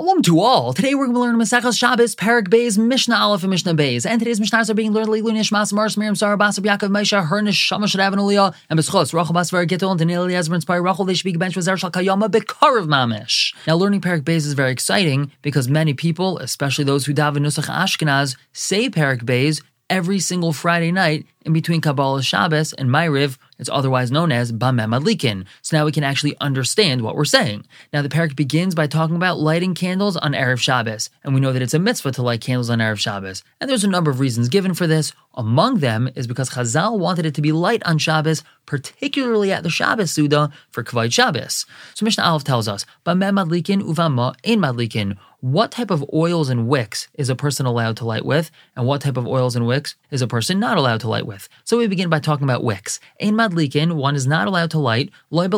Shalom to all. Today we're going to learn Masechas Shabbos, Parak Beis, Mishnah Aleph, and Mishnah Beis. And today's Mishnahs are being learned Leilu Nishmas, Mars, Miriam, Sarah, Basab, Yaakov, Mesha, Hernish, Shamash, Rav, and Uliyah, and Beschos, Rachel, Basvar, Gittel, and Daniel, Eliezer, Inspire, Rachel, they be bench with Zer, Kayama, Bekarav Mamish. Now, learning Parak Beis is very exciting because many people, especially those who daven Nusach Ashkenaz, say Parak Beis every single Friday night in between Kabbalah Shabbos and Ma'ariv, it's otherwise known as Bameh Madlikin. So now we can actually understand what we're saying. Now the parak begins by talking about lighting candles on Erev Shabbos, and we know that it's a mitzvah to light candles on Erev Shabbos. And there's a number of reasons given for this. Among them is because Chazal wanted it to be light on Shabbos, particularly at the Shabbos Suda for Kvayt Shabbos. So Mishnah Aleph tells us, Bameh Madlikin uvama ein Madlikin what type of oils and wicks is a person allowed to light with, and what type of oils and wicks is a person not allowed to light with. So we begin by talking about wicks. Ein madlikin, one is not allowed to light, loy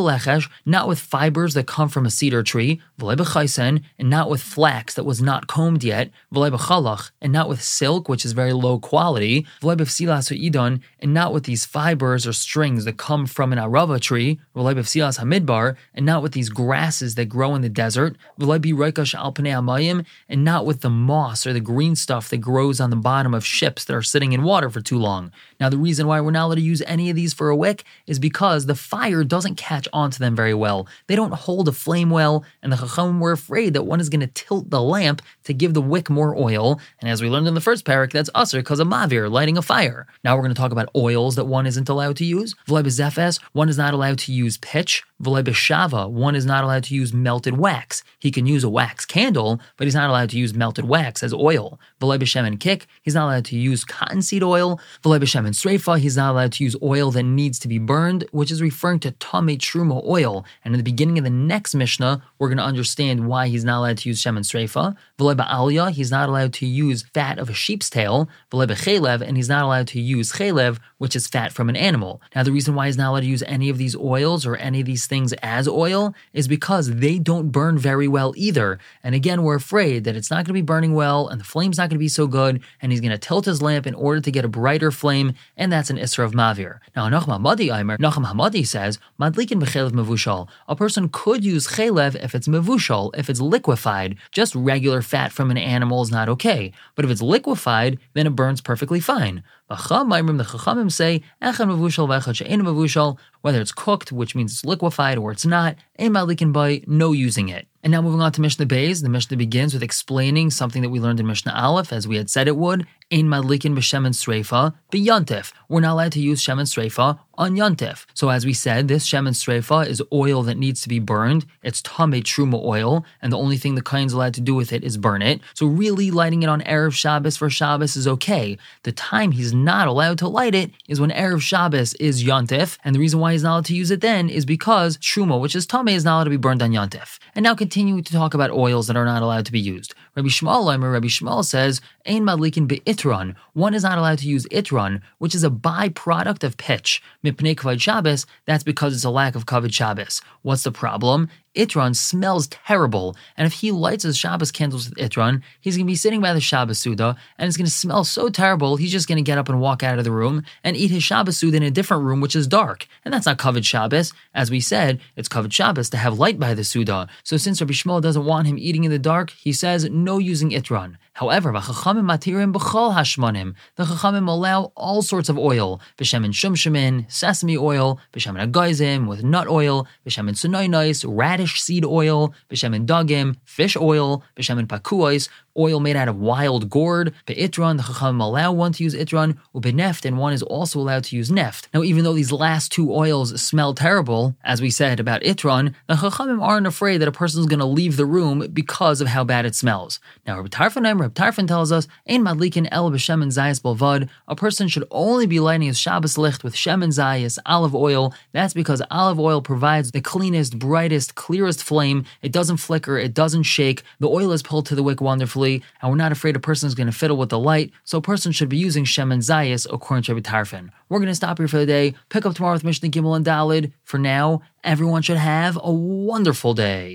not with fibers that come from a cedar tree, v'loy and not with flax that was not combed yet, v'loy and not with silk, which is very low quality, v'loy befsilas idon, and not with these fibers or strings that come from an arava tree, v'loy hamidbar, and not with these grasses that grow in the desert, v'loy biroikash alpanei mayim, and not with the moss or the green stuff that grows on the bottom of ships that are sitting in water for too long. Now, the reason why we're not allowed to use any of these for a wick is because the fire doesn't catch onto them very well. They don't hold a flame well, and the Chacham were afraid that one is going to tilt the lamp to give the wick more oil. And as we learned in the first parak, that's usher because of mavir, lighting a fire. Now we're going to talk about oils that one isn't allowed to use. V'lai zefes, one is not allowed to use pitch. V'lai shava, one is not allowed to use melted wax. He can use a wax candle, but he's not allowed to use melted wax as oil. V'lai b'shemen kick, he's not allowed to use cottonseed oil. V'lai b'shemen sreifa, he's not allowed to use oil that needs to be burned, which is referring to tame truma oil. And in the beginning of the next Mishnah, we're going to understand why he's not allowed to use shemen sreifa. V'lai ba'alya, he's not allowed to use fat of a sheep's tail. V'lai b'chelev, and he's not allowed to use chelev, which is fat from an animal. Now, the reason why he's not allowed to use any of these oils or any of these things as oil is because they don't burn very well either. And again, we're afraid that it's not going to be burning well and the flame's not going to be so good, and he's going to tilt his lamp in order to get a brighter flame, and that's an Isra of Mavir. Now, Nachum Hamadi Aimer, Nachum Hamadi says, Madlikin b'chelev mevushal. A person could use chelev if it's mevushal, if it's liquefied. Just regular fat from an animal is not okay. But if it's liquefied, then it burns perfectly fine. The Chachamim say, whether it's cooked, which means it's liquefied, or it's not, ein malikin by no using it. And now moving on to Mishnah Beis, the Mishnah begins with explaining something that we learned in Mishnah Aleph, as we had said it would. Ein madlikin b'shemen sreifa b'yantif. We're not allowed to use shemen sreifa on yantif. So as we said, this shemen sreifa is oil that needs to be burned. It's tame truma oil, and the only thing the kain's allowed to do with it is burn it. So really, lighting it on erev Shabbos for Shabbos is okay. The time he's not allowed to light it is when erev Shabbos is yantif, and the reason why he's not allowed to use it then is because truma, which is tame, is not allowed to be burned on yantif. And now continuing to talk about oils that are not allowed to be used. Rabbi Shmuel, Rabbi Shmuel says, Ein madlikin be'itron. One is not allowed to use itron, which is a byproduct of pitch. Mipnei kavod Shabbos, that's because it's a lack of kavod Shabbos. What's the problem? Itron smells terrible, and if he lights his Shabbos candles with Itron, he's going to be sitting by the Shabbos Suda, and it's going to smell so terrible, he's just going to get up and walk out of the room and eat his Shabbos Suda in a different room, which is dark. And that's not kavod Shabbos. As we said, it's kavod Shabbos to have light by the Suda. So since Rabbi Shmuel doesn't want him eating in the dark, he says no using Itron. However, the Chachamim allow all sorts of oil, b'shemin shumshimin, sesame oil, b'shemin agayzim, with nut oil, b'shemin sunoinais, radish seed oil, b'shemin dagim, fish oil, b'shemin pakuois, oil made out of wild gourd. Be'itron, the Chachamim allow one to use itron, ubeneft, and one is also allowed to use neft. Now, even though these last two oils smell terrible, as we said about itron, the Chachamim aren't afraid that a person is going to leave the room because of how bad it smells. Now, Rabbi Tarfanim, Rabbi Tarfon tells us, Ein madlikin el b'shemen zayas bolvad, a person should only be lighting his Shabbos licht with shemen zayas, olive oil. That's because olive oil provides the cleanest, brightest, clearest flame. It doesn't flicker, it doesn't shake. The oil is pulled to the wick wonderfully and we're not afraid a person is going to fiddle with the light, so a person should be using Shemen Zayas according to Rabbi Tarfon. We're going to stop here for the day, pick up tomorrow with Mishnah Gimel and Dalid. For now, everyone should have a wonderful day.